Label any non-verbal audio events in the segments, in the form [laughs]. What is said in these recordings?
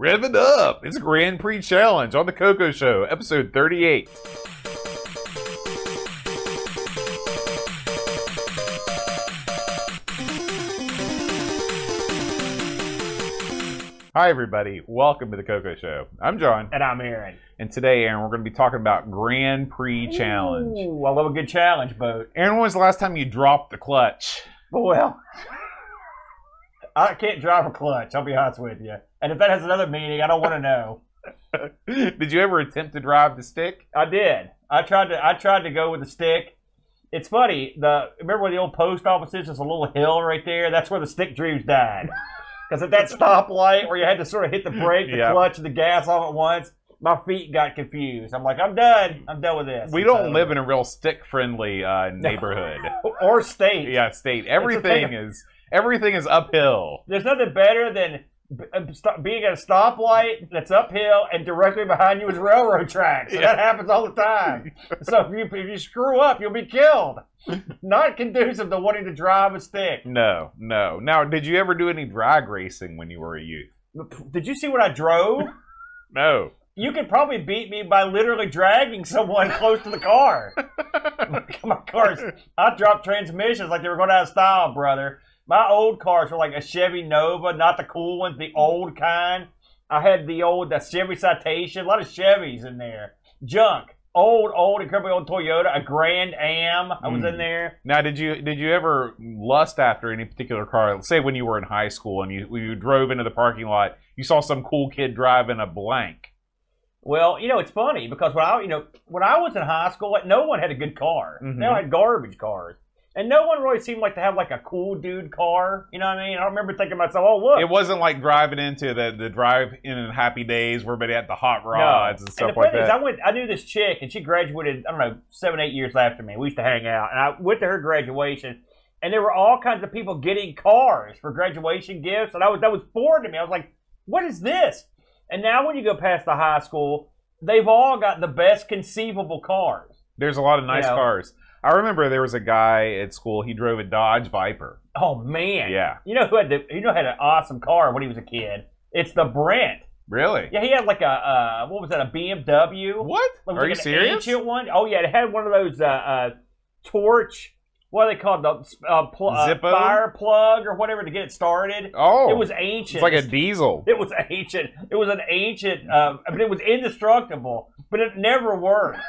Rev it up! It's Grand Prix Challenge on the Coco Show, episode 38. Hi, everybody. Welcome to the Coco Show. I'm John, And I'm Aaron. and today, Aaron, we're going to be talking about Grand Prix Challenge. Ooh, I love a good challenge boat. Aaron, when was the last time you dropped the clutch? Well, [laughs] I can't drive a clutch. I'll be honest with you. And if that has another meaning, I don't want to know. [laughs] Did you ever attempt to drive the stick? I did. I tried to. I tried to go with the stick. It's funny. The remember where the old post office is? There's a little hill right there. That's where the stick dreams died. [laughs] Because at that stoplight where you had to sort of hit the brake, the Yeah. clutch, and the gas all at once, my feet got confused. I'm like, I'm done. I'm done with this. We don't live in a real stick-friendly uh, neighborhood. [laughs] or state. yeah, state. Everything is everything is uphill. There's nothing better than Uh, being at a stoplight that's uphill and directly behind you is railroad tracks. Yeah. that happens all the time. [laughs] so if you, if you screw up, you'll be killed. Not conducive to wanting to drive a stick. No, no. Now, did you ever do any drag racing when you were a youth? Did you see what I drove? [laughs] No. You could probably beat me by literally dragging someone [laughs] close to the car. My cars, I dropped transmissions like they were going out of style, brother. My old cars were like a Chevy Nova, not the cool ones, the old kind. I had the old the Chevy Citation, a lot of Chevys in there. Junk. Old, old, incredibly old Toyota, a Grand Am. I was Mm. in there. Now, did you did you ever lust after any particular car? Say when you were in high school and you you drove into the parking lot, you saw some cool kid driving a blank. Well, you know, it's funny because when I, you know, when I was in high school, like, no one had a good car. Mhm. They all had garbage cars, and no one really seemed like to have like a cool dude car. You know what I mean? I remember thinking to myself, "Oh, look." It wasn't like driving into the the drive in and happy days where everybody had the hot rods and and stuff the like thing is, that. I went. I knew this chick, and she graduated. I don't know, seven, eight years after me. We used to hang out, and I went to her graduation, and there were all kinds of people getting cars for graduation gifts, and I was that was foreign to me. I was like, "What is this?" And now, when you go past the high school, they've all got the best conceivable cars. There's a lot of nice You know. cars. I remember there was a guy at school. He drove a Dodge Viper. Oh man, Yeah, You know who had the, you know had an awesome car when he was a kid? It's the Brent. really? Yeah, he had like a uh, what was that? A BMW. What? Was Are like you serious? Ancient one. Oh yeah, it had one of those uh, uh, torch. What are they called? The uh, pl- uh, fire plug or whatever to get it started. Oh, It was ancient. It's like a diesel. It was ancient. It was an ancient. Uh, I mean, it was indestructible, but it never worked.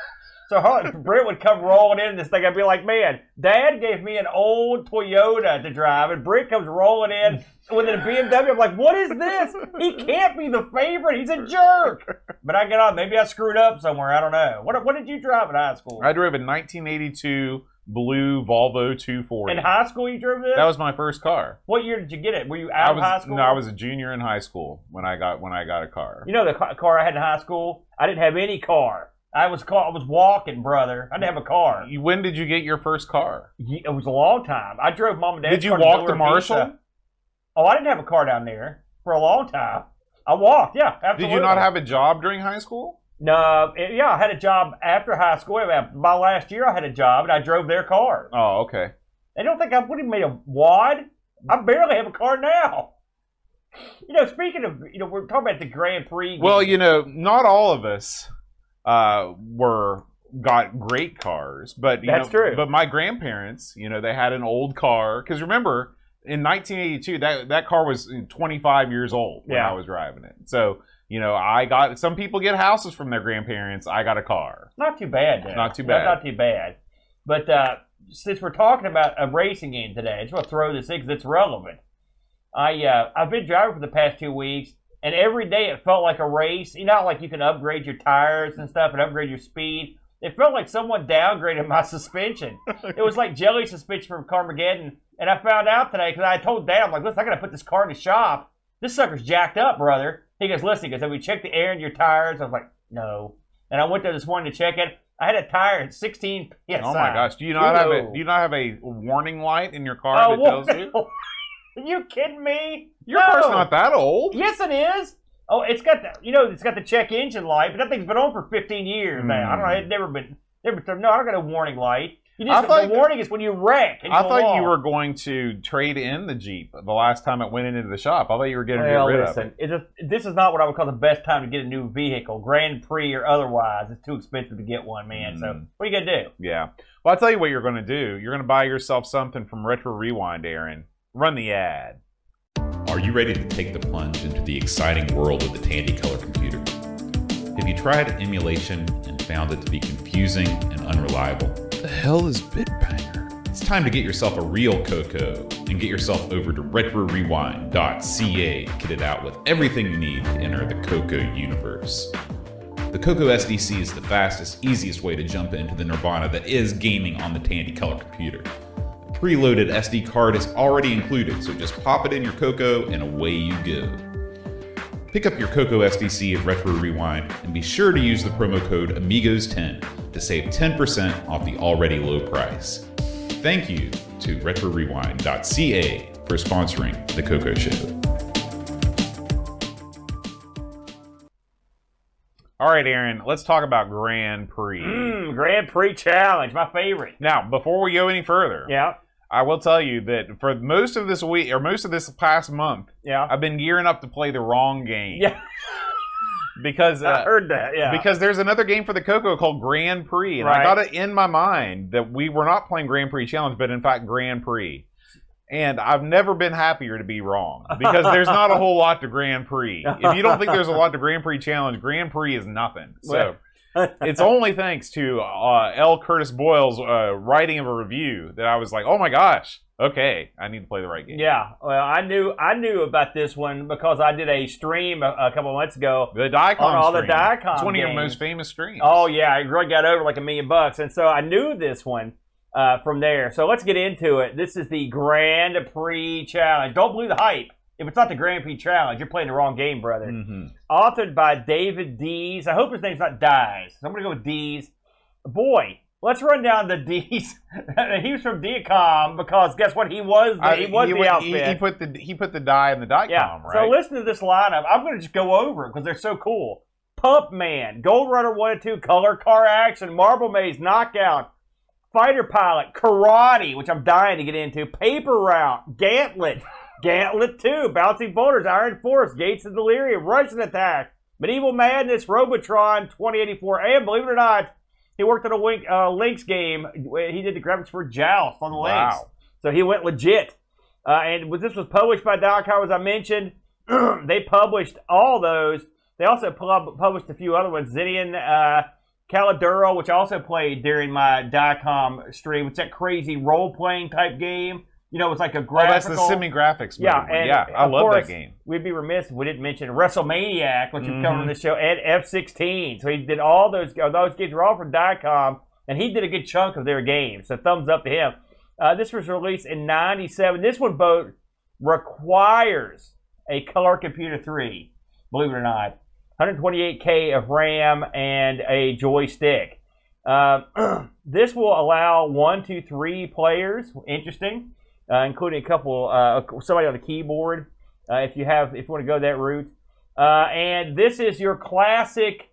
So her- Brent would come rolling in this thing. I'd be like, "Man, Dad gave me an old Toyota to drive," and Brent comes rolling in with a BMW. I'm like, "What is this? He can't be the favorite. He's a jerk." But I get on. Maybe I screwed up somewhere. I don't know. What What did you drive in high school? I drove a 1982 blue Volvo 240. in high school, you drove this. that was my first car. what year did you get it? Were you out was of high school? no, I was a junior in high school when I got when I got a car. You know the car I had in high school? I didn't have any car. I was car- I was walking, brother. I didn't have a car. When did you get your first car? Ye- It was a long time. I drove mom and dad. Did you walk to Marshall? Oh, I didn't have a car down there for a long time. I walked. Yeah, absolutely. Did you not have a job during high school? No, it- yeah, I had a job after high school. My last year, I had a job, and I drove their car. Oh, okay. I don't think I would have made a wad. I barely have a car now. You know, speaking of, you know, we're talking about the Grand Prix. Well, you know, not all of us uh, were got great cars, but you That's know, true. But my grandparents, you know, they had an old car because remember in 1982 that that car was 25 years old when Yeah. I was driving it. So you know, I got some people get houses from their grandparents. I got a car. Not too bad, though. Not too bad. Not, too bad. But uh, since we're talking about a racing game today, I just want to throw this in because it's relevant. I uh, I've been driving for the past two weeks, and every day it felt like a race. You know, like you can upgrade your tires and stuff and upgrade your speed. It felt like someone downgraded my [laughs] suspension. it was like jelly suspension from Carmageddon. And I found out today because I told Dad, I'm like, listen, I got to put this car in the shop. This sucker's jacked up, brother. He goes, listen, he goes, have we checked the air in your tires? I was like, no. And I went there this morning to check it. I had a tire at 16 PSI. Oh my gosh! Do you not have a Do you not have a warning light in your car Oh, that tells you? [laughs] Are you kidding me? Your No. car's not that old. Yes, it is. Oh, it's got the you know it's got the check engine light, but that thing's been on for 15 years now. I don't know. Mm. It's never been never. No, I don't got a warning light. You just, I thought- the warning is when you wreck. I thought you were going to trade in the Jeep the last time it went into the shop. I thought you were getting Well, rid of listen, it. it just, this is not what I would call the best time to get a new vehicle, Grand Prix or otherwise. It's too expensive to get one, man. So Mm. what are you gonna do? Yeah. Well, I'll tell you what you're going to do. You're going to buy yourself something from Retro Rewind, Aaron. Run the ad. Are you ready to take the plunge into the exciting world of the Tandy Color computer? Have you tried emulation and found it to be confusing and unreliable? the hell is Bitbanger? It's time to get yourself a real Coco and get yourself over to retrorewind.ca to get it out with everything you need to enter the Coco universe. The Coco SDC is the fastest, easiest way to jump into the nirvana that is gaming on the Tandy Color computer. A preloaded SD card is already included, so just pop it in your Coco and away you go. Pick up your Coco SDC at Retro Rewind and be sure to use the promo code AMIGOS10 to save 10% off the already low price. Thank you to RetroRewind.ca for sponsoring the Coco Show. All right, Aaron, let's talk about Grand Prix. Mm, Grand Prix Challenge, my favorite. Now, before we go any further, Yeah, I will tell you that for most of this week or most of this past month, yeah, I've been gearing up to play the wrong game. yeah. [laughs] Because [laughs] I uh, heard that. Yeah, because there's another game for the Coco called Grand Prix, and I got it in my mind that we were not playing Grand Prix Challenge, but in fact Grand Prix. And I've never been happier to be wrong because there's not a whole lot to Grand Prix. If you don't think there's a lot to Grand Prix Challenge, Grand Prix is nothing. [laughs] So it's only thanks to uh, L. Curtis Boyle's uh, writing of a review that I was like, oh my gosh, okay, I need to play the right game. yeah. Well, I knew I knew about this one because I did a stream a, a couple months ago. The Diecom On all the stream. Diecom It's one of your most famous streams. Oh yeah, I really got over like a million bucks, and so I knew this one uh, from there. So let's get into it. This is the Grand Prix Challenge. Don't believe the hype. If it's not the Grand Prix Challenge, you're playing the wrong game, brother. hmm Authored by David Dees. I hope his name's not Dies. So I'm gonna go with Dees. Boy, let's run down the [laughs] Dees. he was from Diecom because guess what? He was the, I- he was the went- outfit. he put the he put the die in the Diecom, Yeah. right? So listen to this lineup. I'm going to just go over it because they're so cool. Pump Man, Gold Runner 1 and 2, Color Car Action, Marble Maze, Knockout, Fighter Pilot, Karate, which I'm dying to get into, Paper Route, Gantlet, Gantlet 2, Bouncing Boulders, Iron Force, Gates of Delirium, Russian Attack, Medieval Madness, Robotron 2084, and believe it or not, he worked on a Wink, uh, Lynx game. He did the graphics for Joust on the Lynx. So he went legit. Uh, and this was published by Diecom, as I mentioned. [clears throat] they published all those. They also pub- published a few other ones. Zinnian, uh, Caladuril, which I also played during my Diecom stream. It's that crazy role playing type game. You know, it's like a oh, graphical. that's the semi graphics. Yeah, and yeah, I love course, that game. We'd be remiss if we didn't mention WrestleManiac, which we've covered on Mhm. this show, and F16. So he did all those. uh, Those games were all from Diecom, and he did a good chunk of their games. So thumbs up to him. Uh, this was released in '97. This one, boat requires a color computer 3. Believe it or not, 128k of RAM and a joystick. Um, [clears throat] this will allow one, two, three players. Interesting, uh, including a couple, uh, somebody on the keyboard. Uh, if you have, if you want to go that route, uh, and this is your classic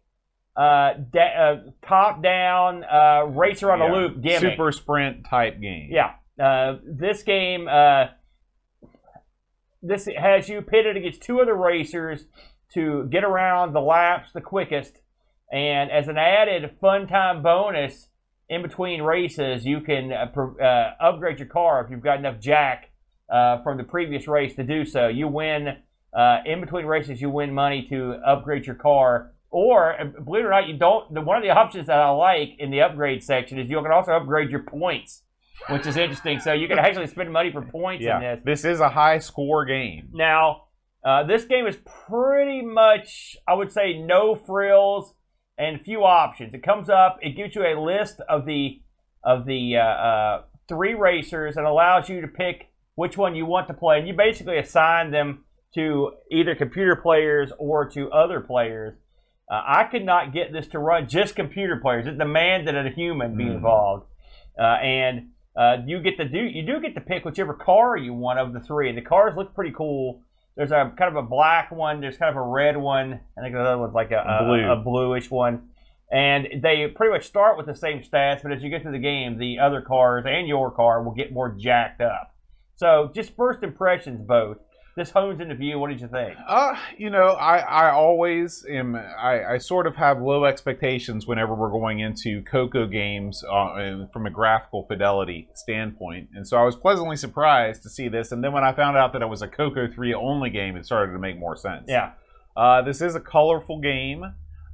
uh, da- uh, top-down uh, racer on Yeah. a loop gimmick. Super sprint type game. Yeah. Uh, this game, uh, this has you pitted against two other racers to get around the laps the quickest. And as an added fun time bonus in between races, you can uh, uh, upgrade your car if you've got enough jack uh, from the previous race to do so. You win uh, in between races. You win money to upgrade your car. Or uh, believe it or not, you don't. The, one of the options that I like in the upgrade section is you can also upgrade your points, which is interesting. So you can actually spend money for points in this. This is a high score game. Now, uh, this game is pretty much, I would say, no frills and a few options. It comes up, it gives you a list of the of the uh, uh, three racers and allows you to pick which one you want to play. And you basically assign them to either computer players or to other players. Uh, I could not get this to run just computer players. It demanded a human be Mhm. involved, uh, and uh, you get to do you do get to pick whichever car you want of the three. And the cars look pretty cool. There's a kind of a black one. There's kind of a red one. I think the other one's like a, a, Blue. a bluish one. And they pretty much start with the same stats, but as you get through the game, the other cars and your car will get more jacked up. So, just first impressions, both. This hones into view. What did you think? Uh, you know, I, I always am. I, I sort of have low expectations whenever we're going into Coco games uh, from a graphical fidelity standpoint, and so I was pleasantly surprised to see this. And then when I found out that it was a Coco three only game, it started to make more sense. Yeah. Uh, this is a colorful game.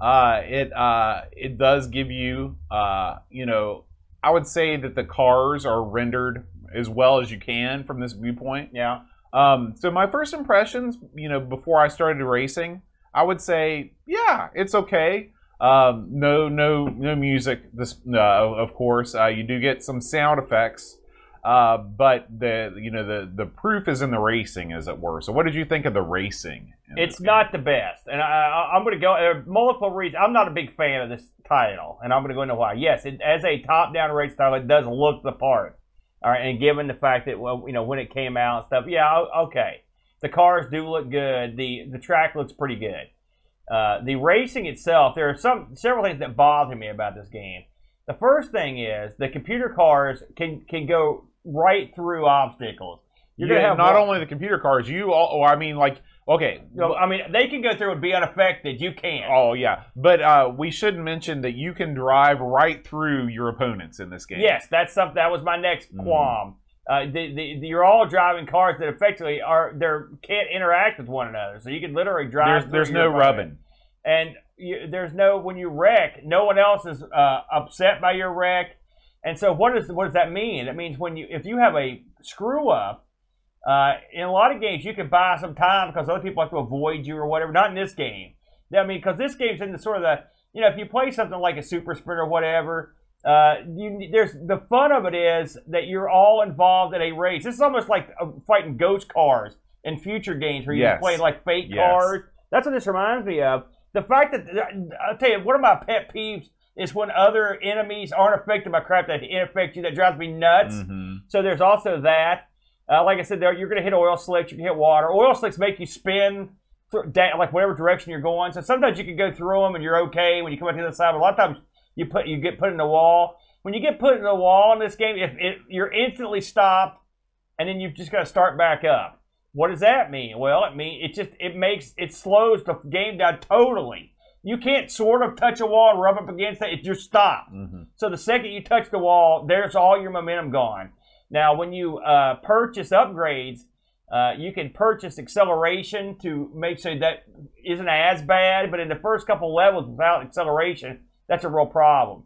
Uh, it uh, it does give you, uh, you know, I would say that the cars are rendered as well as you can from this viewpoint. Yeah. Um, so my first impressions, you know, before I started racing, I would say, yeah, it's okay. Um, no, no, no music. This, uh, of course, uh, you do get some sound effects, uh, but the, you know, the the proof is in the racing, as it were. So, what did you think of the racing? It's not the best, and I, I'm going to go uh, multiple reasons. I'm not a big fan of this title, and I'm going to go into why. Yes, it, as a top-down race title, it does look the part. All right, and given the fact that well, you know, when it came out and stuff, yeah, okay, the cars do look good. the The track looks pretty good. Uh, the racing itself, there are some several things that bother me about this game. The first thing is the computer cars can can go right through obstacles. You're yeah, gonna have not one- only the computer cars. You, all, oh, I mean, like, okay, know, I mean, they can go through and be unaffected. You can't. oh yeah, but uh, we should mention that you can drive right through your opponents in this game. Yes, that's something. That was my next Mhm. qualm. Uh, the, the, the, you're all driving cars that effectively are they can't interact with one another. So you can literally drive. there's there's no opponent. rubbing. and you, there's no when you wreck, no one else is uh, upset by your wreck. And so what does what does that mean? It means when you if you have a screw up. Uh, in a lot of games, you can buy some time because other people have to avoid you or whatever. Not in this game. I mean, because this game's in the sort of the you know if you play something like a super sprint or whatever, uh, you, there's the fun of it is that you're all involved in a race. This is almost like uh, fighting ghost cars in future games where you Yes. play like fake Yes. cars. That's what this reminds me of. The fact that I'll tell you, one of my pet peeves is when other enemies aren't affected by crap that affect you. That drives me nuts. Mhm. So there's also that. Uh, like I said, there you're going to hit oil slicks, you can hit water. Oil slicks make you spin down, like whatever direction you're going. So sometimes you can go through them and you're okay when you come out to the other side. But a lot of times you put you get put in the wall. When you get put in the wall in this game, if it, you're instantly stopped, and then you've just got to start back up. What does that mean? Well, it mean it just it makes it slows the game down totally. You can't sort of touch a wall and rub up against it. It just stops. Mhm. So the second you touch the wall, there's all your momentum gone. Now, when you uh, purchase upgrades, uh, you can purchase acceleration to make sure that isn't as bad. But in the first couple levels without acceleration, that's a real problem.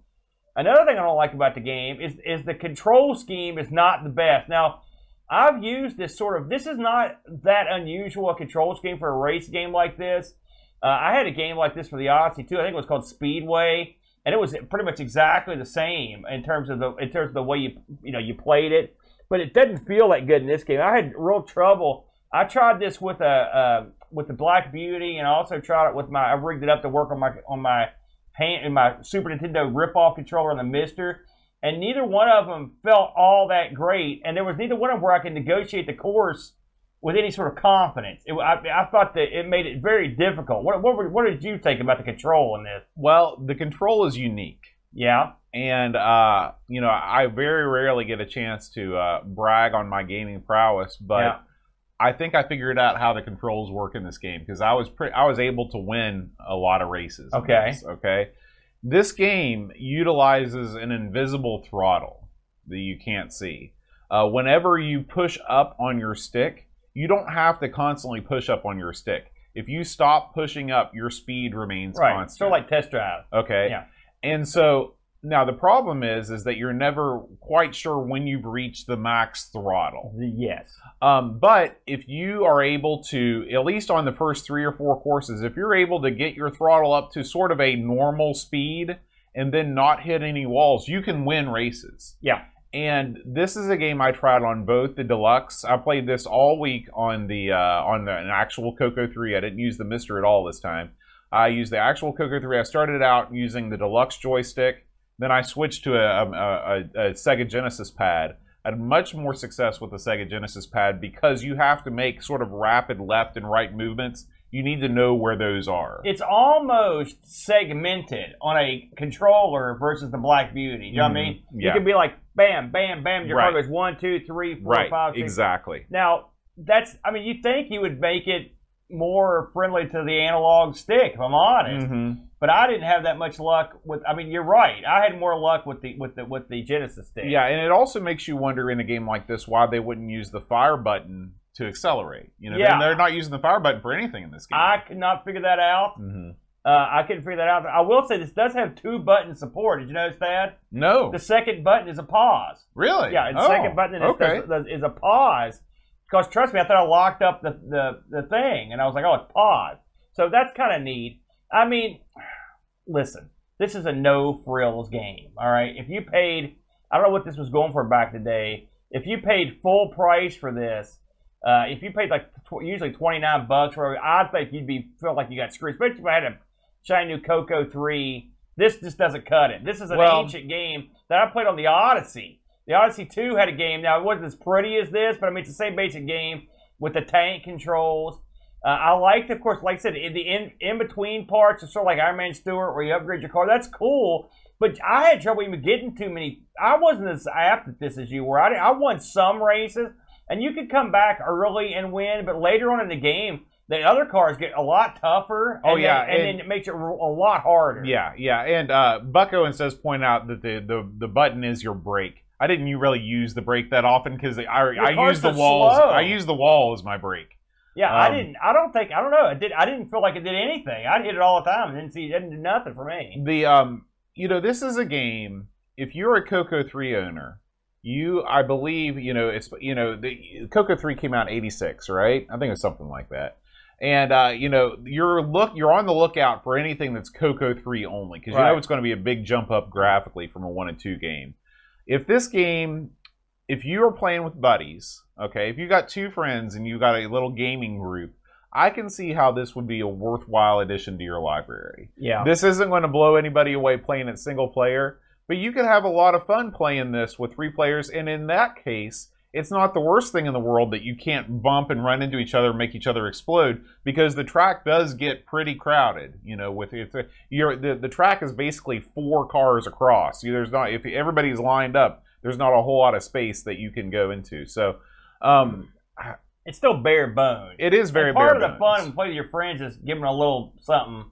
Another thing I don't like about the game is is the control scheme is not the best. Now, I've used this sort of. This is not that unusual a control scheme for a race game like this. Uh, I had a game like this for the Odyssey too. I think it was called Speedway, and it was pretty much exactly the same in terms of the in terms of the way you you know you played it. But it doesn't feel that good in this game. I had real trouble. I tried this with a uh, with the Black Beauty, and I also tried it with my. I rigged it up to work on my on my hand in my Super Nintendo rip-off controller on the Mister, and neither one of them felt all that great. And there was neither one of them where I could negotiate the course with any sort of confidence. It, I, I thought that it made it very difficult. What, what, what did you think about the control in this? Well, the control is unique. Yeah, and uh, you know I very rarely get a chance to uh, brag on my gaming prowess, but Yeah. I think I figured out how the controls work in this game because I was pre- I was able to win a lot of races. Okay. this, okay. This game utilizes an invisible throttle that you can't see. Uh, whenever you push up on your stick, you don't have to constantly push up on your stick. If you stop pushing up, your speed remains right. constant. Sort of like test drive. Okay. Yeah. And so now the problem is is that you're never quite sure when you've reached the max throttle. Yes. Um, but if you are able to, at least on the first three or four courses, if you're able to get your throttle up to sort of a normal speed and then not hit any walls, you can win races. Yeah. And this is a game I tried on both the deluxe. I played this all week on the uh, on the, an actual Coco 3. I didn't use the Mister at all this time. I used the actual Coco 3. I started out using the deluxe joystick. Then I switched to a, a, a, a Sega Genesis pad. I had much more success with the Sega Genesis pad because you have to make sort of rapid left and right movements you need to know where those are. it's almost segmented on a controller versus the Black Beauty. You know what I Mhm. mean? You can be like, bam, bam, bam. Your car Right. goes one, two, three, four, right, five, six. exactly. Now, that's, I mean, you think you would make it more friendly to the analog stick, if I'm honest. hmm But I didn't have that much luck with. I mean, you're right. I had more luck with the with the with the Genesis stick. Yeah, and it also makes you wonder in a game like this why they wouldn't use the fire button to accelerate. You know, Yeah. they're, they're not using the fire button for anything in this game. I could not figure that out. hmm Uh, I couldn't figure that out. I will say this does have two button support. Did you notice that? No, The second button is a pause. really? Yeah, the Oh, second button is, okay. does- is a pause. Because trust me, I thought I locked up the, the, the thing, and I was like, oh, it's pause. So that's kind of neat. I mean, listen, this is a no frills game. All right, if you paid, I don't know what this was going for back today. If you paid full price for this, uh, if you paid like tw- usually twenty nine bucks, for it, I think you'd be feel like you got screwed. Especially if I had a shiny new Coco three. This just doesn't cut it. This is an Well- ancient game that I played on the Odyssey. The Odyssey 2 had a game. Now, it wasn't as pretty as this, but I mean, it's the same basic game with the tank controls. Uh, I liked, of course, like I said, in the in, in between parts, it's sort of like Iron Man Stewart, where you upgrade your car. That's cool, but I had trouble even getting too many. I wasn't as apt at this as you were. I, I won some races, and you could come back early and win, but later on in the game, the other cars get a lot tougher. Oh, yeah, then, and, and- then it makes it a lot harder. Yeah, yeah, and uh, Bucko and says point out that the, the the button is your brake. I didn't you really use the brake that often because I I use the walls. slow. I use the wall as my brake. Yeah, I Um, didn't. I don't think. I don't know. It did. I didn't feel like it did anything. I hit it all the time and didn't see. It didn't do nothing for me. The um, you know, this is a game. If you're a Coco three owner, you I believe you know it's you know the Coco three came out in '86, right? I think it was something like that. And uh, you know you're look you're on the lookout for anything that's Coco three only because you know it's going to be a big jump up graphically from a one and two game. If this game, if you are playing with buddies, okay, if you got two friends and you got a little gaming group, I can see how this would be a worthwhile addition to your library. Yeah. This isn't going to blow anybody away playing it single player, but you can have a lot of fun playing this with three players. And in that case, it's not the worst thing in the world that you can't bump and run into each other and make each other explode because the track does get pretty crowded. You know, with it's a, you're, the the track is basically four cars across. There's not if everybody's lined up, there's not a whole lot of space that you can go into. So. Um, it's still bare bones. it is very And part bare of the bones. fun when play with your friends is giving a little something.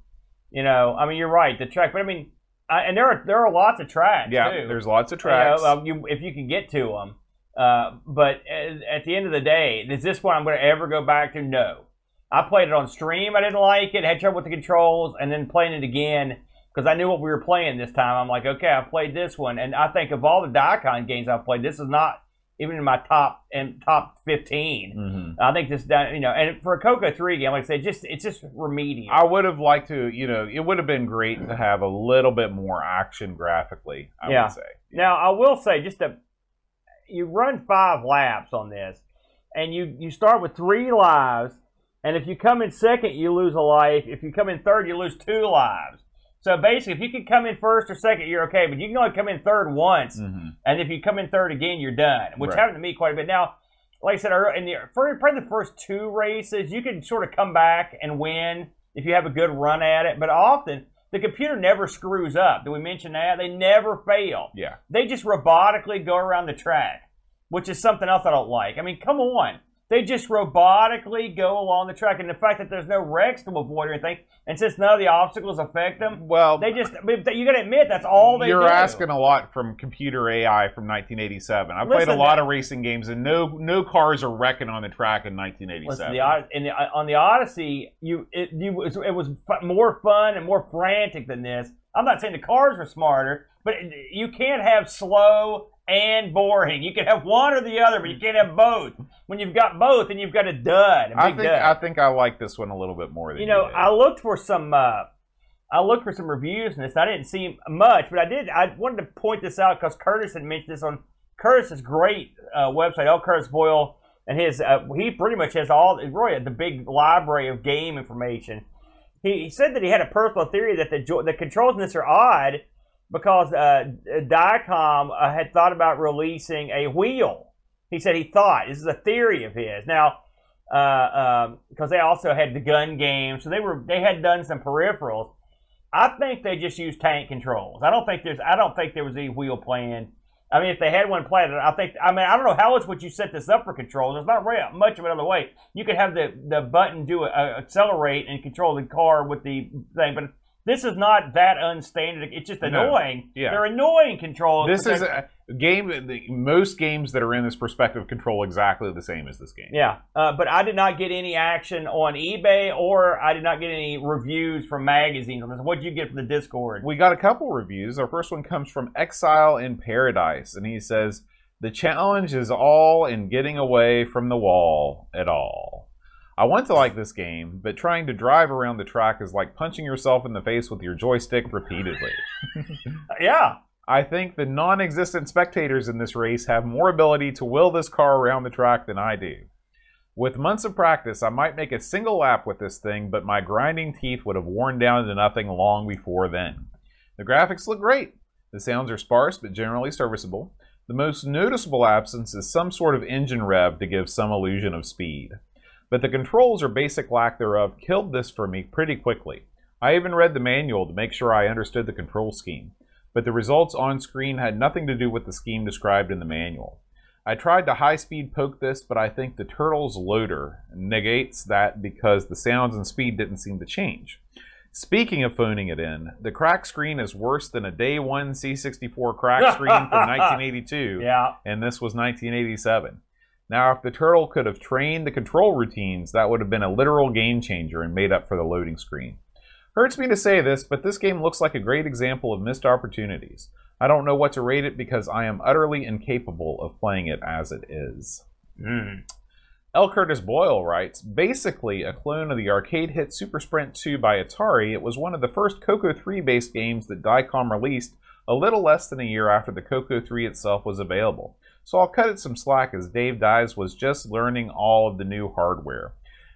You know, I mean, you're right. The track, but I mean, I, and there are there are lots of tracks. Yeah, too. there's lots of You know, tracks. uh, you, if you can get to them. Uh, but at, at the end of the day, is this one I'm going to ever go back to? No. I played it on stream. I didn't like it. Had trouble with the controls, and then playing it again because I knew what we were playing this time. I'm like, okay, I played this one, and I think of all the Diecom games I've played, this is not even in my top and top 15. Mhm. I think this, done, you know, and for a Coco three game, like I said, just it's just remedial. I would have liked to, you know, it would have been great to have a little bit more action graphically. I Yeah. would say. Now, I will say, just to you run five laps on this, and you you start with three lives, and if you come in second, you lose a life. If you come in third, you lose two lives. So basically, if you can come in first or second, you're okay, but you can only come in third once, Mhm. and if you come in third again, you're done. Which Right. happened to me quite a bit. Now, like I said, in the for probably the first two races, you can sort of come back and win if you have a good run at it. But often, the computer never screws up. Did we mention that? They never fail Yeah. they just robotically go around the track, which is something else I don't like. I mean, come on. They just robotically go along the track. And the fact that there's no wrecks to avoid or anything, and since none of the obstacles affect them, Well, they just, I mean, you got to admit, that's all they you're do. asking a lot from computer AI from 1987. I played a lot that- of racing games, and no no cars are wrecking on the track in Listen, 1987. the, in the, on the Odyssey, you it, you it was more fun and more frantic than this. I'm not saying the cars were smarter, but you can't have slow and boring. You can have one or the other, but you can't have both. When you've got both, then you've got a dud. A I think dud. I think I like this one a little bit more than you know, did. I looked for some. Uh, I looked for some reviews in this. And I didn't see much, but I did. I wanted to point this out because Curtis had mentioned this on Curtis's great uh, website, L. Curtis Boyle, and his. Uh, he pretty much has all really the big library of game information. He, he said that he had a personal theory that the the controls in this are odd because uh, Diecom uh, had thought about releasing a wheel. He said he thought this is a theory of his. Now because they also had the gun game, so they were they had done some peripherals. I think they just used tank controls. I don't think there's I don't think there was any wheel plan. I mean, if they had one planned, I think I mean I don't know how else would you set this up for controls. There's not really much of another way. You could have the the button do a, a accelerate and control the car with the thing, but this is not that unstandard. It's just No. annoying. Yeah. They're annoying controls. This is a game. The, most games that are in this perspective control exactly the same as this game. Yeah, uh, but I did not get any action on eBay or I did not get any reviews from magazines on this. What did you get from the Discord? We got a couple reviews. Our first one comes from Exile in Paradise, and he says the challenge is all in getting away from the wall at all. I want to like this game, but trying to drive around the track is like punching yourself in the face with your joystick repeatedly. [laughs] yeah, I think the non existent spectators in this race have more ability to will this car around the track than I do. With months of practice, I might make a single lap with this thing, but my grinding teeth would have worn down to nothing long before then. The graphics look great. The sounds are sparse but generally serviceable. The most noticeable absence is some sort of engine rev to give some illusion of speed. But the controls or basic lack thereof killed this for me pretty quickly. I even read the manual to make sure I understood the control scheme but the results on screen had nothing to do with the scheme described in the manual. I tried to high speed poke this, but I think the Turtles loader negates that because the sounds and speed didn't seem to change. Speaking of phoning it in, the crack screen is worse than a day one C64 crack screen from [laughs] 1982, yeah. and this was 1987. Now, if the Turtle could have trained the control routines, that would have been a literal game changer and made up for the loading screen. Hurts me to say this, but this game looks like a great example of missed opportunities. I don't know what to rate it because I am utterly incapable of playing it as it is. Mm. L. Curtis Boyle writes Basically, a clone of the arcade hit Super Sprint 2 by Atari, it was one of the first Coco 3 based games that Diecom released a little less than a year after the Coco 3 itself was available. So I'll cut it some slack as Dave Dies was just learning all of the new hardware.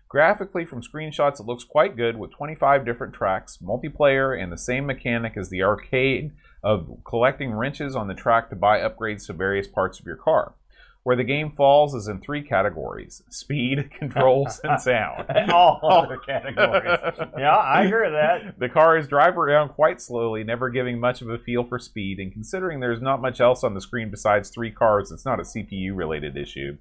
Graphically, from screenshots, it looks quite good with 25 different tracks, multiplayer, and the same mechanic as the arcade of collecting wrenches on the track to buy upgrades to various parts of your car. Where the game falls is in three categories speed, [laughs] controls, and sound. [laughs] All [laughs] other categories. Yeah, I agree with that. The cars drive around quite slowly, never giving much of a feel for speed, and considering there's not much else on the screen besides three cars, it's not a CPU related issue.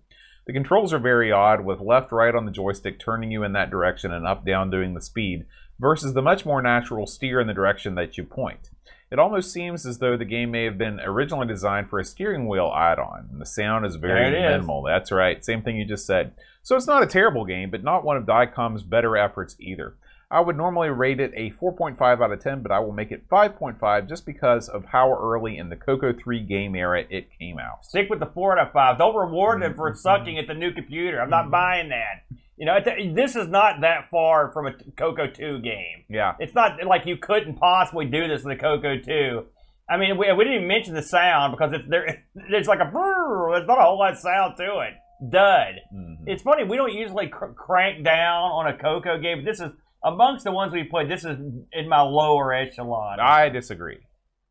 The controls are very odd, with left right on the joystick turning you in that direction and up down doing the speed, versus the much more natural steer in the direction that you point. It almost seems as though the game may have been originally designed for a steering wheel add on, and the sound is very it is. minimal. That's right, same thing you just said. So it's not a terrible game, but not one of Diecom's better efforts either. I would normally rate it a 4.5 out of 10, but I will make it 5.5 just because of how early in the Coco 3 game era it came out. Stick with the four out of five. Don't reward them for mm-hmm. sucking at the new computer. I'm not mm-hmm. buying that. You know, this is not that far from a Coco 2 game. Yeah. It's not like you couldn't possibly do this in the Coco 2. I mean, we, we didn't even mention the sound because it's there. [laughs] There's like a brrr. There's not a whole lot of sound to it. Dud. Mhm. It's funny. We don't usually cr- crank down on a Coco game. This is amongst the ones we played. This is in my lower echelon. I disagree.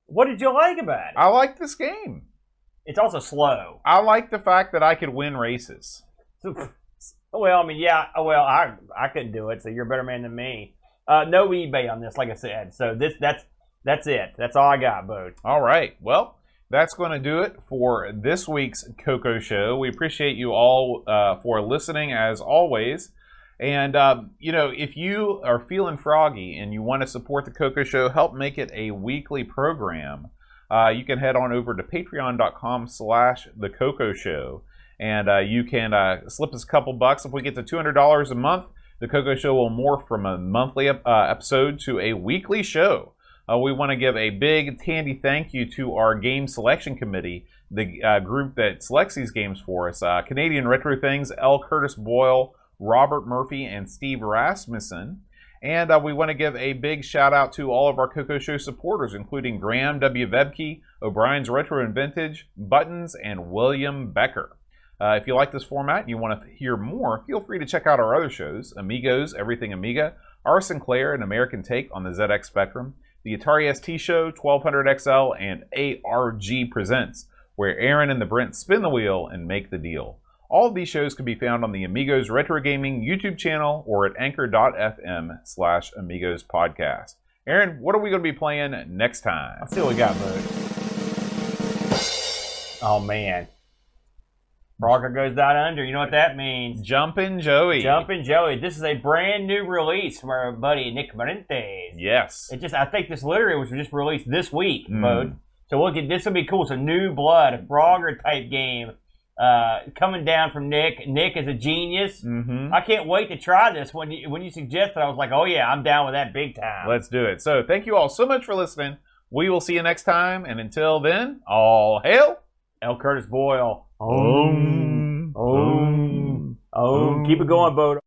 what did you like about it? I like this game. It's also slow. I like the fact that I could win races. [laughs] Well, I mean, yeah. oh, Well, I I couldn't do it, so you're a better man than me. Uh, no eBay on this, like I said. So this that's that's it. That's all I got, Bo. All right. Well, that's going to do it for this week's Coco Show. We appreciate you all uh, for listening as always. And, um, you know, if you are feeling froggy and you want to support the Coco Show, help make it a weekly program, uh, you can head on over to patreon.com slash the Coco Show. And uh, you can uh, slip us a couple bucks. If we get to $200 a month, the Coco Show will morph from a monthly uh, episode to a weekly show. Uh, we want to give a big tandy thank you to our game selection committee, the uh, group that selects these games for us. Uh, Canadian Retro Things, L. Curtis Boyle, Robert Murphy, and Steve Rasmussen. And uh, we want to give a big shout out to all of our Coco Show supporters, including Graham W. Vebke, O'Brien's Retro and Vintage, Buttons, and William Becker. Uh, if you like this format and you want to hear more, feel free to check out our other shows Amigos, Everything Amiga, R. Sinclair, an American Take on the ZX Spectrum, the Atari ST Show, 1200XL, and ARG Presents, where Aaron and the Brent spin the wheel and make the deal. All of these shows can be found on the Amigos Retro Gaming YouTube channel or at anchor.fm slash Amigos Podcast. Aaron, what are we going to be playing next time? Let's see what we got, bud. Oh man. Frogger goes down under. You know what that means. Jumpin' Joey. Jumpin' Joey. This is a brand new release from our buddy Nick Marentes. Yes. It just I think this literally was just released this week, Mm. bud. So we'll get this will be cool. It's a new blood, a Frogger type game. Uh, coming down from Nick. Nick is a genius. Mm-hmm. I can't wait to try this. When you when you suggested, I was like, oh yeah, I'm down with that big time. Let's do it. So, thank you all so much for listening. We will see you next time. And until then, all hail. L. Curtis Boyle. Om. Om. Om. Keep it going, Bo.